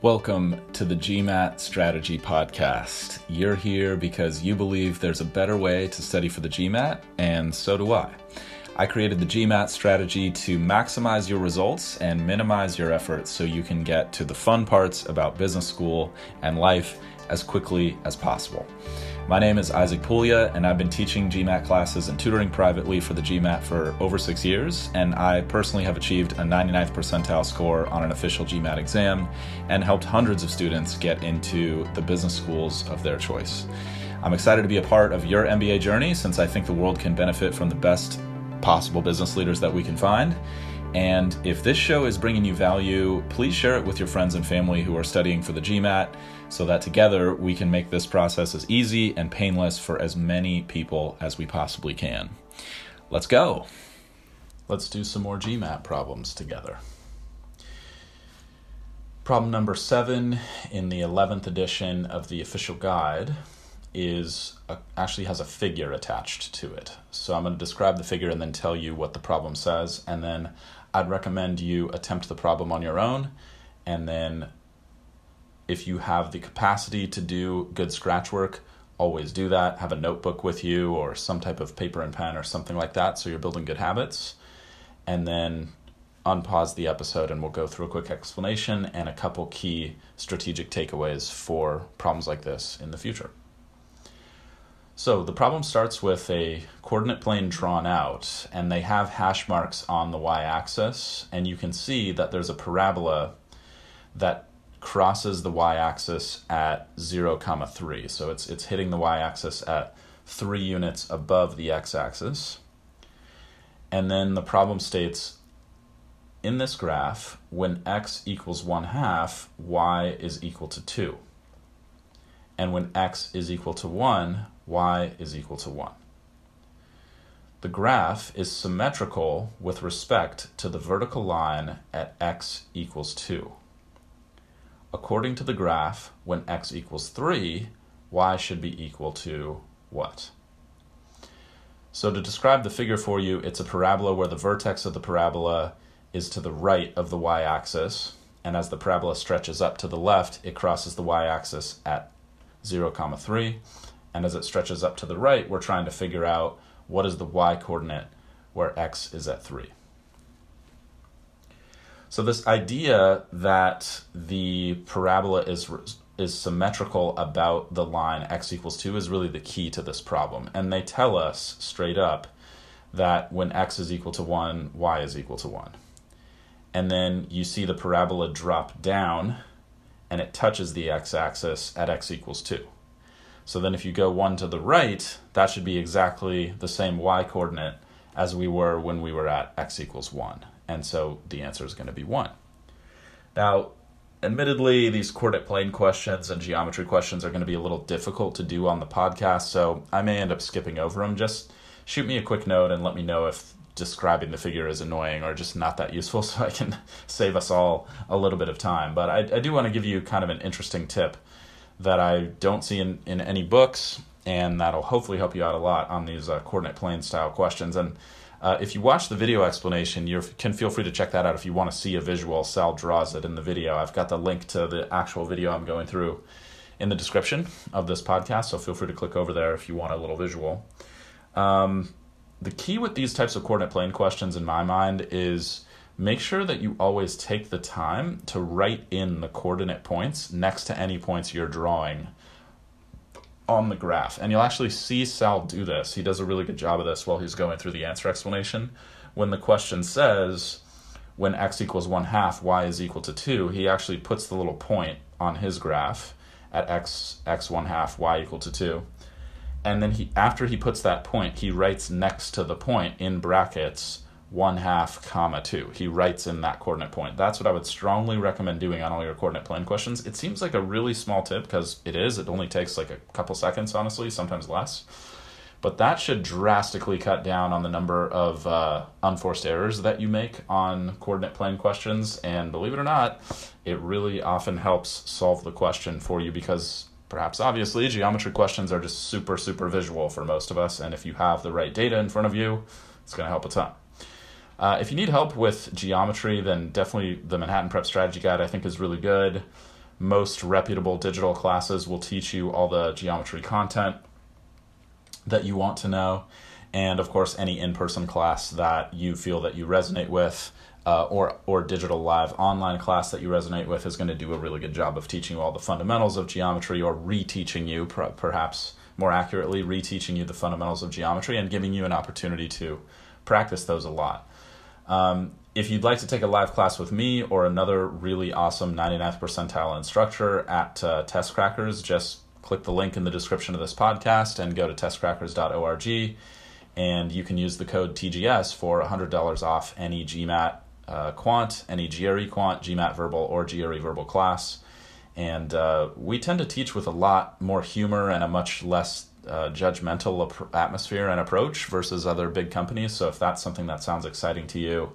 Welcome to the GMAT Strategy Podcast. You're here because you believe there's a better way to study for the GMAT, and so do I. I created the GMAT strategy to maximize your results and minimize your efforts so you can get to the fun parts about business school and life as quickly as possible. My name is Isaac Puglia, and I've been teaching GMAT classes and tutoring privately for the GMAT for over six years. And I personally have achieved a 99th percentile score on an official GMAT exam and helped hundreds of students get into the business schools of their choice. I'm excited to be a part of your MBA journey since I think the world can benefit from the best possible business leaders that we can find. And if this show is bringing you value, please share it with your friends and family who are studying for the GMAT so that together we can make this process as easy and painless for as many people as we possibly can. Let's go. Let's do some more GMAT problems together. Problem number seven in the 11th edition of the official guide is a, actually has a figure attached to it. So I'm going to describe the figure and then tell you what the problem says, and then I'd recommend you attempt the problem on your own, and then if you have the capacity to do good scratch work, always do that. Have a notebook with you or some type of paper and pen or something like that so you're building good habits. And then unpause the episode and we'll go through a quick explanation and a couple key strategic takeaways for problems like this in the future. So the problem starts with a coordinate plane drawn out, and they have hash marks on the y axis, and you can see that there's a parabola that crosses the y-axis at 0 comma 3 so it's it's hitting the y-axis at 3 units above the x-axis. And then the problem states in this graph when x equals 1 half y is equal to 2 and when x is equal to 1 y is equal to 1 the graph is symmetrical with respect to the vertical line at x equals 2 according to the graph, when x equals 3, y should be equal to what? So to describe the figure for you, it's a parabola where the vertex of the parabola is to the right of the y-axis, and as the parabola stretches up to the left, it crosses the y-axis at 0, comma 3, and as it stretches up to the right, we're trying to figure out what is the y-coordinate where x is at 3. So this idea that the parabola is is symmetrical about the line x equals 2 is really the key to this problem. And they tell us straight up that when x is equal to 1, y is equal to 1. And then you see the parabola drop down and it touches the x-axis at x equals 2. So then if you go 1 to the right, that should be exactly the same y-coordinate as we were when we were at x equals 1. And so the answer is going to be 1. Now, admittedly, these coordinate plane questions and geometry questions are going to be a little difficult to do on the podcast, so I may end up skipping over them. Just shoot me a quick note and let me know if describing the figure is annoying or just not that useful so I can save us all a little bit of time. But I, I do want to give you kind of an interesting tip that I don't see in, in any books, and that'll hopefully help you out a lot on these uh, coordinate plane style questions. And uh, if you watch the video explanation, you can feel free to check that out if you want to see a visual. Sal draws it in the video. I've got the link to the actual video I'm going through in the description of this podcast, so feel free to click over there if you want a little visual. Um, the key with these types of coordinate plane questions, in my mind, is make sure that you always take the time to write in the coordinate points next to any points you're drawing on the graph. And you'll actually see Sal do this. He does a really good job of this while he's going through the answer explanation. When the question says, when x equals 1 half, y is equal to 2, he actually puts the little point on his graph at x, x 1 half, y equal to 2. And then he, after he puts that point, he writes next to the point in brackets 1 half comma 2 he writes in that coordinate point. That's what i would strongly recommend doing on all your coordinate plane questions. It seems like a really small tip because it is. It only takes like a couple seconds honestly sometimes less. But that should drastically cut down on the number of uh, unforced errors that you make on coordinate plane questions. And believe it or not it really often helps solve the question for you because perhaps obviously geometry questions are just super super visual for most of us. And if you have the right data in front of you it's going to help a ton Uh, if you need help with geometry, then definitely the Manhattan Prep Strategy Guide I think is really good. Most reputable digital classes will teach you all the geometry content that you want to know. And of course, any in person class that you feel that you resonate with. Uh, or or digital live online class that you resonate with is going to do a really good job of teaching you all the fundamentals of geometry or reteaching you per- perhaps more accurately reteaching you the fundamentals of geometry and giving you an opportunity to practice those a lot um, if you'd like to take a live class with me or another really awesome 99th percentile instructor at uh, testcrackers just click the link in the description of this podcast and go to testcrackers.org and you can use the code TGS for $100 off any GMAT uh, quant, any GRE quant, GMAT verbal, or GRE verbal class. And uh, we tend to teach with a lot more humor and a much less uh, judgmental ap- atmosphere and approach versus other big companies. So if that's something that sounds exciting to you,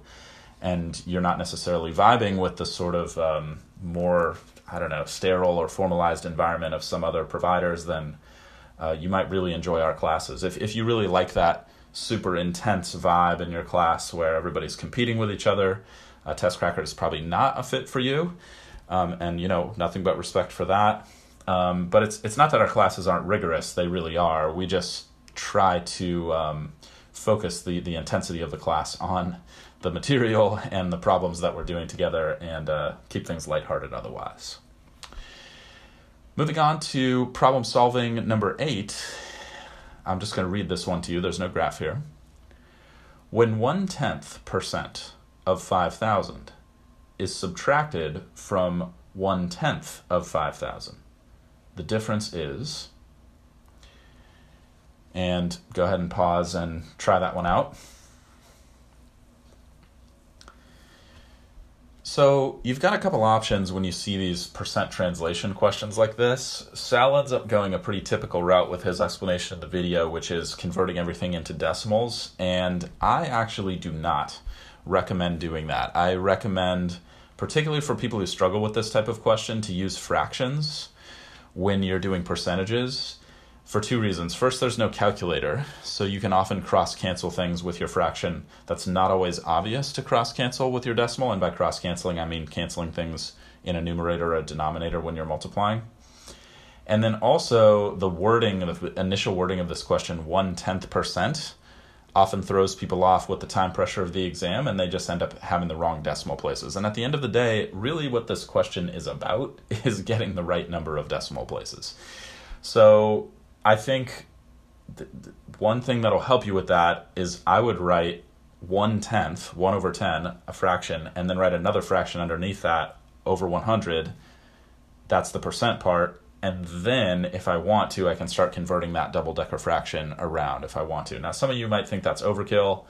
and you're not necessarily vibing with the sort of um, more, I don't know, sterile or formalized environment of some other providers, then uh, you might really enjoy our classes. If if you really like that super intense vibe in your class where everybody's competing with each other, uh, Test Cracker is probably not a fit for you. Um, and you know, nothing but respect for that. Um, but it's it's not that our classes aren't rigorous; they really are. We just try to um, focus the the intensity of the class on the material and the problems that we're doing together, and uh, keep things lighthearted otherwise. Moving on to problem solving number eight I'm just going to read this one to you. There's no graph here. When one tenth percent of 5,000 is subtracted from one tenth of 5,000, the difference is, and go ahead and pause and try that one out. So you've got a couple options when you see these percent translation questions like this. Sal ends up going a pretty typical route with his explanation in the video, which is converting everything into decimals. And I actually do not recommend doing that. I recommend, particularly for people who struggle with this type of question, to use fractions when you're doing percentages for two reasons. First, there's no calculator, so you can often cross cancel things with your fraction. That's not always obvious to cross cancel with your decimal, and by cross canceling, I mean canceling things in a numerator or a denominator when you're multiplying. And then also the wording, of the initial wording of this question, one tenth percent, often throws people off with the time pressure of the exam, and they just end up having the wrong decimal places. And at the end of the day, really what this question is about is getting the right number of decimal places. So I think th- th- one thing that'll help you with that is I would write one tenth, one over ten, a fraction, and then write another fraction underneath that over 100. That's the percent part. And then, if I want to, I can start converting that double decker fraction around if I want to. Now, some of you might think that's overkill.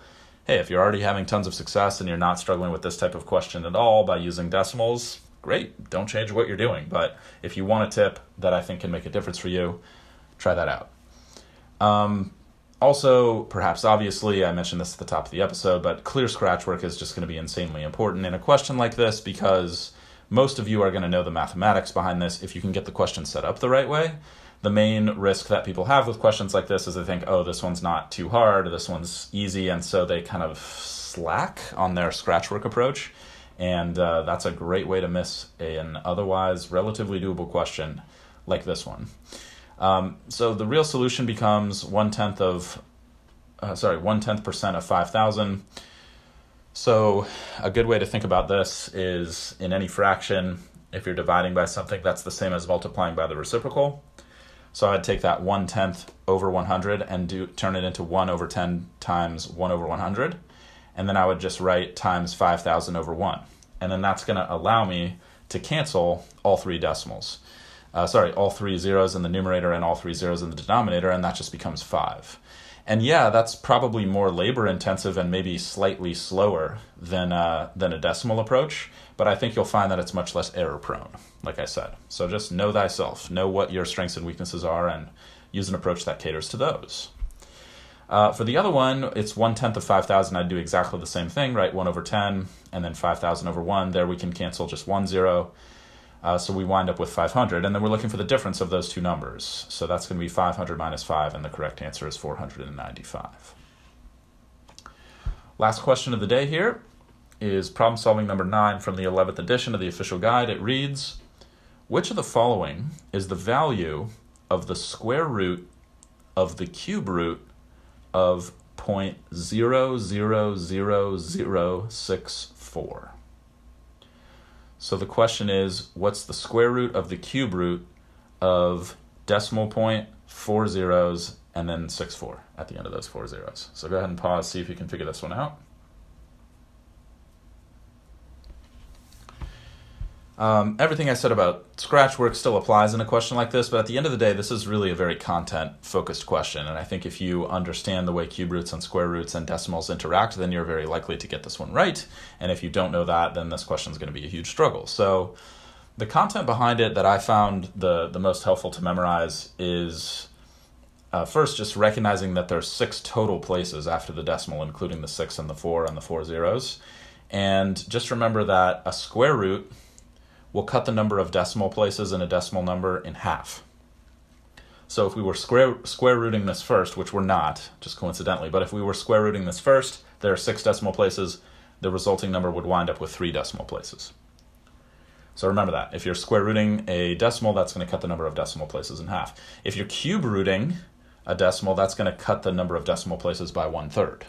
Hey, if you're already having tons of success and you're not struggling with this type of question at all by using decimals, great. Don't change what you're doing. But if you want a tip that I think can make a difference for you, try that out. Um, also, perhaps obviously, I mentioned this at the top of the episode, but clear scratch work is just going to be insanely important in a question like this because most of you are going to know the mathematics behind this if you can get the question set up the right way. The main risk that people have with questions like this is they think, oh, this one's not too hard, this one's easy, and so they kind of slack on their scratch work approach. And uh, that's a great way to miss an otherwise relatively doable question like this one. Um, so the real solution becomes one tenth of, uh, sorry, one tenth percent of five thousand. So a good way to think about this is in any fraction, if you're dividing by something, that's the same as multiplying by the reciprocal. So I'd take that one tenth over 100 and do turn it into 1 over 10 times 1 over 100. And then I would just write times 5,000 over 1. And then that's going to allow me to cancel all three decimals uh, sorry, all three zeros in the numerator and all three zeros in the denominator, and that just becomes five. And yeah, that's probably more labor intensive and maybe slightly slower than uh, than a decimal approach, but I think you'll find that it's much less error prone, like I said. So just know thyself, know what your strengths and weaknesses are, and use an approach that caters to those. Uh, for the other one, it's one tenth of 5,000. I'd do exactly the same thing, right? 1 over 10, and then 5,000 over 1. There we can cancel just one zero. Uh, so we wind up with 500, and then we're looking for the difference of those two numbers. So that's going to be 500 minus 5, and the correct answer is 495. last question of the day here is problem solving number nine from the 11th edition of the official guide. It reads Which of the following is the value of the square root of the cube root of 0.000064? So the question is what's the square root of the cube root of decimal point, four zeros, and then six four at the end of those four zeros. So go ahead and pause, see if you can figure this one out. Um, everything I said about scratch work still applies in a question like this, but at the end of the day, this is really a very content focused question. And I think if you understand the way cube roots and square roots and decimals interact, then you're very likely to get this one right. And if you don't know that, then this question is going to be a huge struggle. So the content behind it that I found the, the most helpful to memorize is uh, first just recognizing that there's six total places after the decimal, including the six and the four and the four zeros. And just remember that a square root will cut the number of decimal places in a decimal number in half. So if we were square, square rooting this first, which we're not, just coincidentally, but if we were square rooting this first, there are six decimal places, the resulting number would wind up with three decimal places. So remember that. If you're square rooting a decimal, that's going to cut the number of decimal places in half. If you're cube rooting a decimal, that's going to cut the number of decimal places by one third.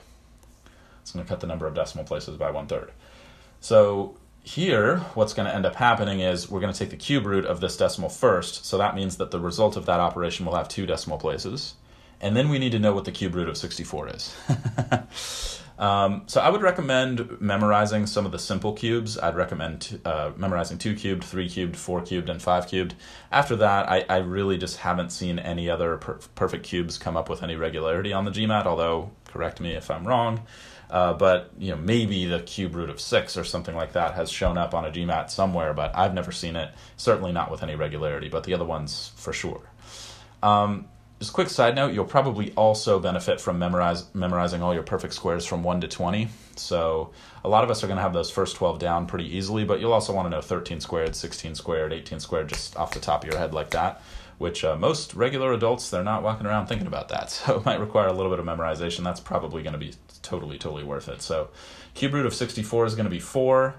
It's going to cut the number of decimal places by one third. So here, what's going to end up happening is we're going to take the cube root of this decimal first, so that means that the result of that operation will have two decimal places. And then we need to know what the cube root of 64 is. um, so I would recommend memorizing some of the simple cubes. I'd recommend uh, memorizing 2 cubed, 3 cubed, 4 cubed, and 5 cubed. After that, I, I really just haven't seen any other per- perfect cubes come up with any regularity on the GMAT, although correct me if I'm wrong. Uh, but you know maybe the cube root of six or something like that has shown up on a GMAT somewhere, but I've never seen it. Certainly not with any regularity, but the other ones for sure. Um, just a quick side note: you'll probably also benefit from memorize, memorizing all your perfect squares from one to twenty. So a lot of us are going to have those first twelve down pretty easily, but you'll also want to know thirteen squared, sixteen squared, eighteen squared, just off the top of your head like that which uh, most regular adults they're not walking around thinking about that. So it might require a little bit of memorization. That's probably going to be totally totally worth it. So cube root of 64 is going to be 4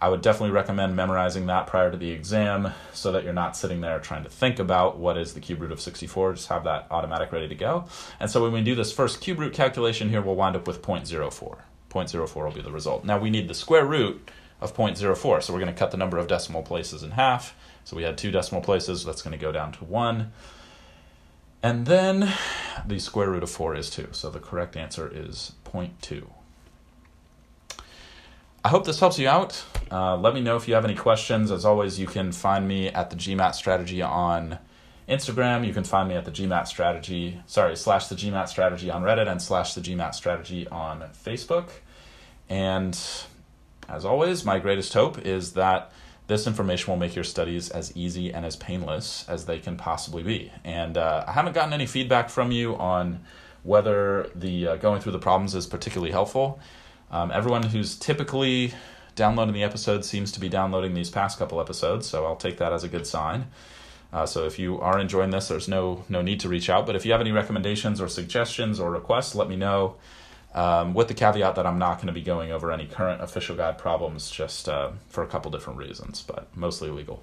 i would definitely recommend memorizing that prior to the exam so that you're not sitting there trying to think about what is the cube root of 64 just have that automatic ready to go and so when we do this first cube root calculation here we'll wind up with 0.04 0.04 will be the result now we need the square root of 0.04 so we're going to cut the number of decimal places in half so we had two decimal places, that's going to go down to 1. And then the square root of 4 is 2. So the correct answer is 0.2. I hope this helps you out. Uh, let me know if you have any questions. As always, you can find me at the GMAT strategy on Instagram. You can find me at the GMAT strategy, sorry, slash the GMAT strategy on Reddit and slash the GMAT strategy on Facebook. And as always, my greatest hope is that this information will make your studies as easy and as painless as they can possibly be. And uh, I haven't gotten any feedback from you on whether the uh, going through the problems is particularly helpful. Um, everyone who's typically downloading the episode seems to be downloading these past couple episodes, so I'll take that as a good sign. Uh, so if you are enjoying this, there's no no need to reach out. But if you have any recommendations or suggestions or requests, let me know um, with the caveat that I'm not going to be going over any current official guide problems just uh, for a couple different reasons, but mostly legal.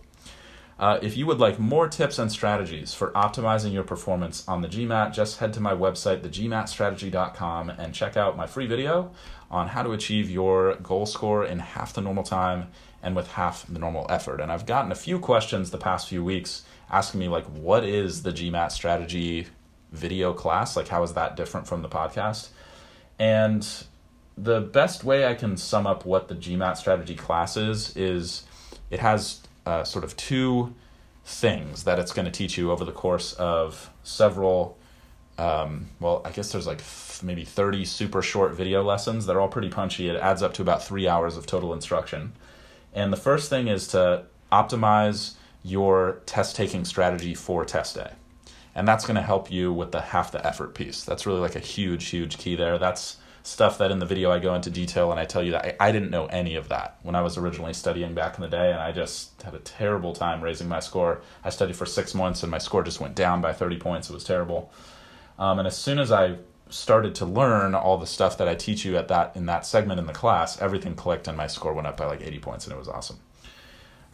Uh, if you would like more tips and strategies for optimizing your performance on the GMAT, just head to my website, thegmatstrategy.com, and check out my free video on how to achieve your goal score in half the normal time and with half the normal effort. And I've gotten a few questions the past few weeks asking me, like, what is the GMAT strategy video class? Like, how is that different from the podcast? And the best way I can sum up what the GMAT strategy class is is it has uh, sort of two things that it's going to teach you over the course of several. Um, well, I guess there's like th- maybe 30 super short video lessons. They're all pretty punchy. It adds up to about three hours of total instruction. And the first thing is to optimize your test taking strategy for test day and that's going to help you with the half the effort piece. That's really like a huge, huge key there. That's stuff that in the video I go into detail and I tell you that I, I, didn't know any of that when I was originally studying back in the day, and I just had a terrible time raising my score. I studied for six months and my score just went down by 30 points. It was terrible. Um, and as soon as I started to learn all the stuff that I teach you at that in that segment in the class, everything clicked and my score went up by like 80 points and it was awesome.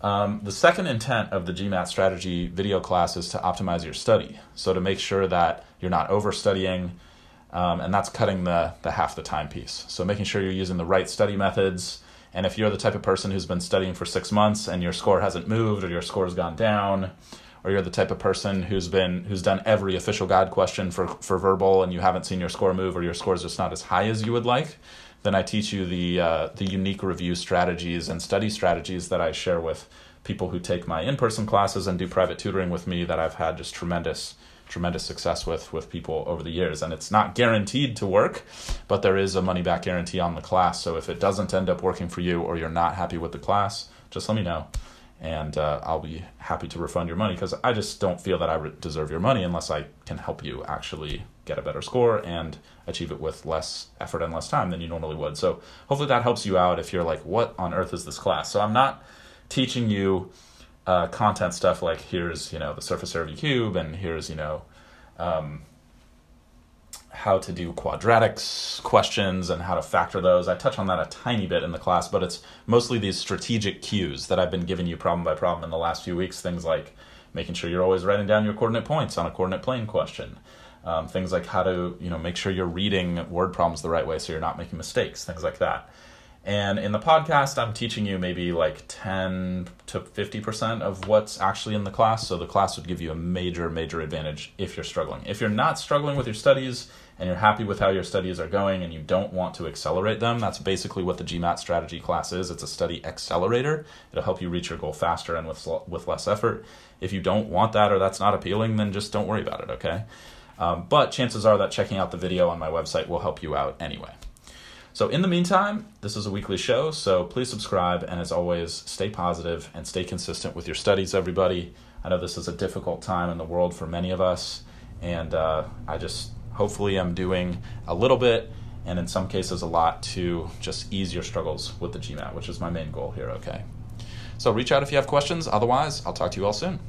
Um, the second intent of the GMAT strategy video class is to optimize your study. So to make sure that you're not overstudying, um, and that's cutting the, the half the time piece. So making sure you're using the right study methods. And if you're the type of person who's been studying for six months and your score hasn't moved or your score has gone down, or you're the type of person who's been who's done every official guide question for for verbal and you haven't seen your score move or your score is just not as high as you would like, then I teach you the uh, the unique review strategies and study strategies that I share with people who take my in-person classes and do private tutoring with me that I've had just tremendous tremendous success with with people over the years. And it's not guaranteed to work but there is a money back guarantee on the class. So if it doesn't end up working for you or you're not happy with the class just let me know and uh, I'll be happy to refund your money because I just don't feel that I re- deserve your money unless I can help you actually get a better score and achieve it with less effort and less time than you normally would. So hopefully that helps you out if you're like, what on earth is this class? So I'm not teaching you uh, content stuff like here's you know the surface area of a cube and here's you know um, how to do quadratics questions and how to factor those. I touch on that a tiny bit in the class, but it's mostly these strategic cues that I've been giving you problem by problem in the last few weeks. Things like making sure you're always writing down your coordinate points on a coordinate plane question. Um, things like how to you know make sure you're reading word problems the right way so you're not making mistakes. Things like that. And in the podcast, I'm teaching you maybe like 10 to 50% of what's actually in the class. So the class would give you a major, major advantage if you're struggling. If you're not struggling with your studies and you're happy with how your studies are going and you don't want to accelerate them, that's basically what the GMAT strategy class is. It's a study accelerator. It'll help you reach your goal faster and with, with less effort. If you don't want that or that's not appealing, then just don't worry about it, okay? Um, but chances are that checking out the video on my website will help you out anyway. So, in the meantime, this is a weekly show, so please subscribe. And as always, stay positive and stay consistent with your studies, everybody. I know this is a difficult time in the world for many of us, and uh, I just hopefully I'm doing a little bit and in some cases a lot to just ease your struggles with the GMAT, which is my main goal here, okay? So, reach out if you have questions. Otherwise, I'll talk to you all soon.